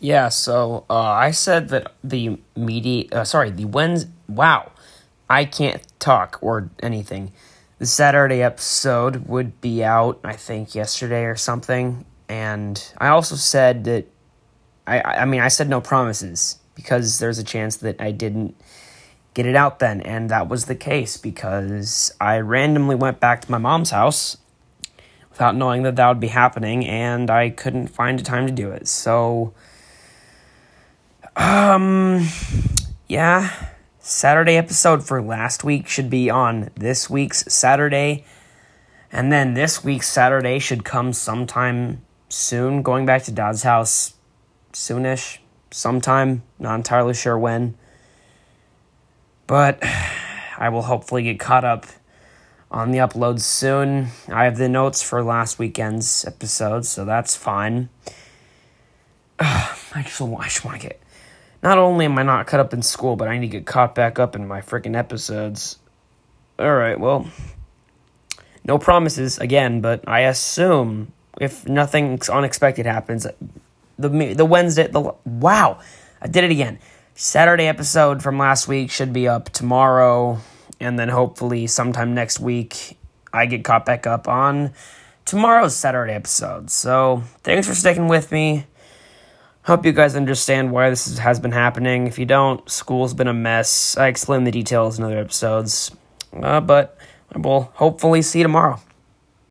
Yeah, so uh, I said that the media, uh, sorry, the Wednesday, wow, I can't talk or anything. The Saturday episode would be out, I think, yesterday or something. And I also said that, I, I mean, I said no promises because there's a chance that I didn't get it out then. And that was the case because I randomly went back to my mom's house without knowing that that would be happening and I couldn't find a time to do it. So, um, yeah, Saturday episode for last week should be on this week's Saturday. And then this week's Saturday should come sometime soon. Going back to Dad's house soonish, sometime. Not entirely sure when. But I will hopefully get caught up on the uploads soon. I have the notes for last weekend's episode, so that's fine. I just, I just want to get not only am I not caught up in school, but I need to get caught back up in my freaking episodes. Alright, well, no promises again, but I assume if nothing unexpected happens, the the Wednesday, the wow, I did it again. Saturday episode from last week should be up tomorrow, and then hopefully sometime next week I get caught back up on tomorrow's Saturday episode. So thanks for sticking with me. Hope you guys understand why this has been happening. If you don't, school's been a mess. I explain the details in other episodes. Uh, but I will hopefully see you tomorrow.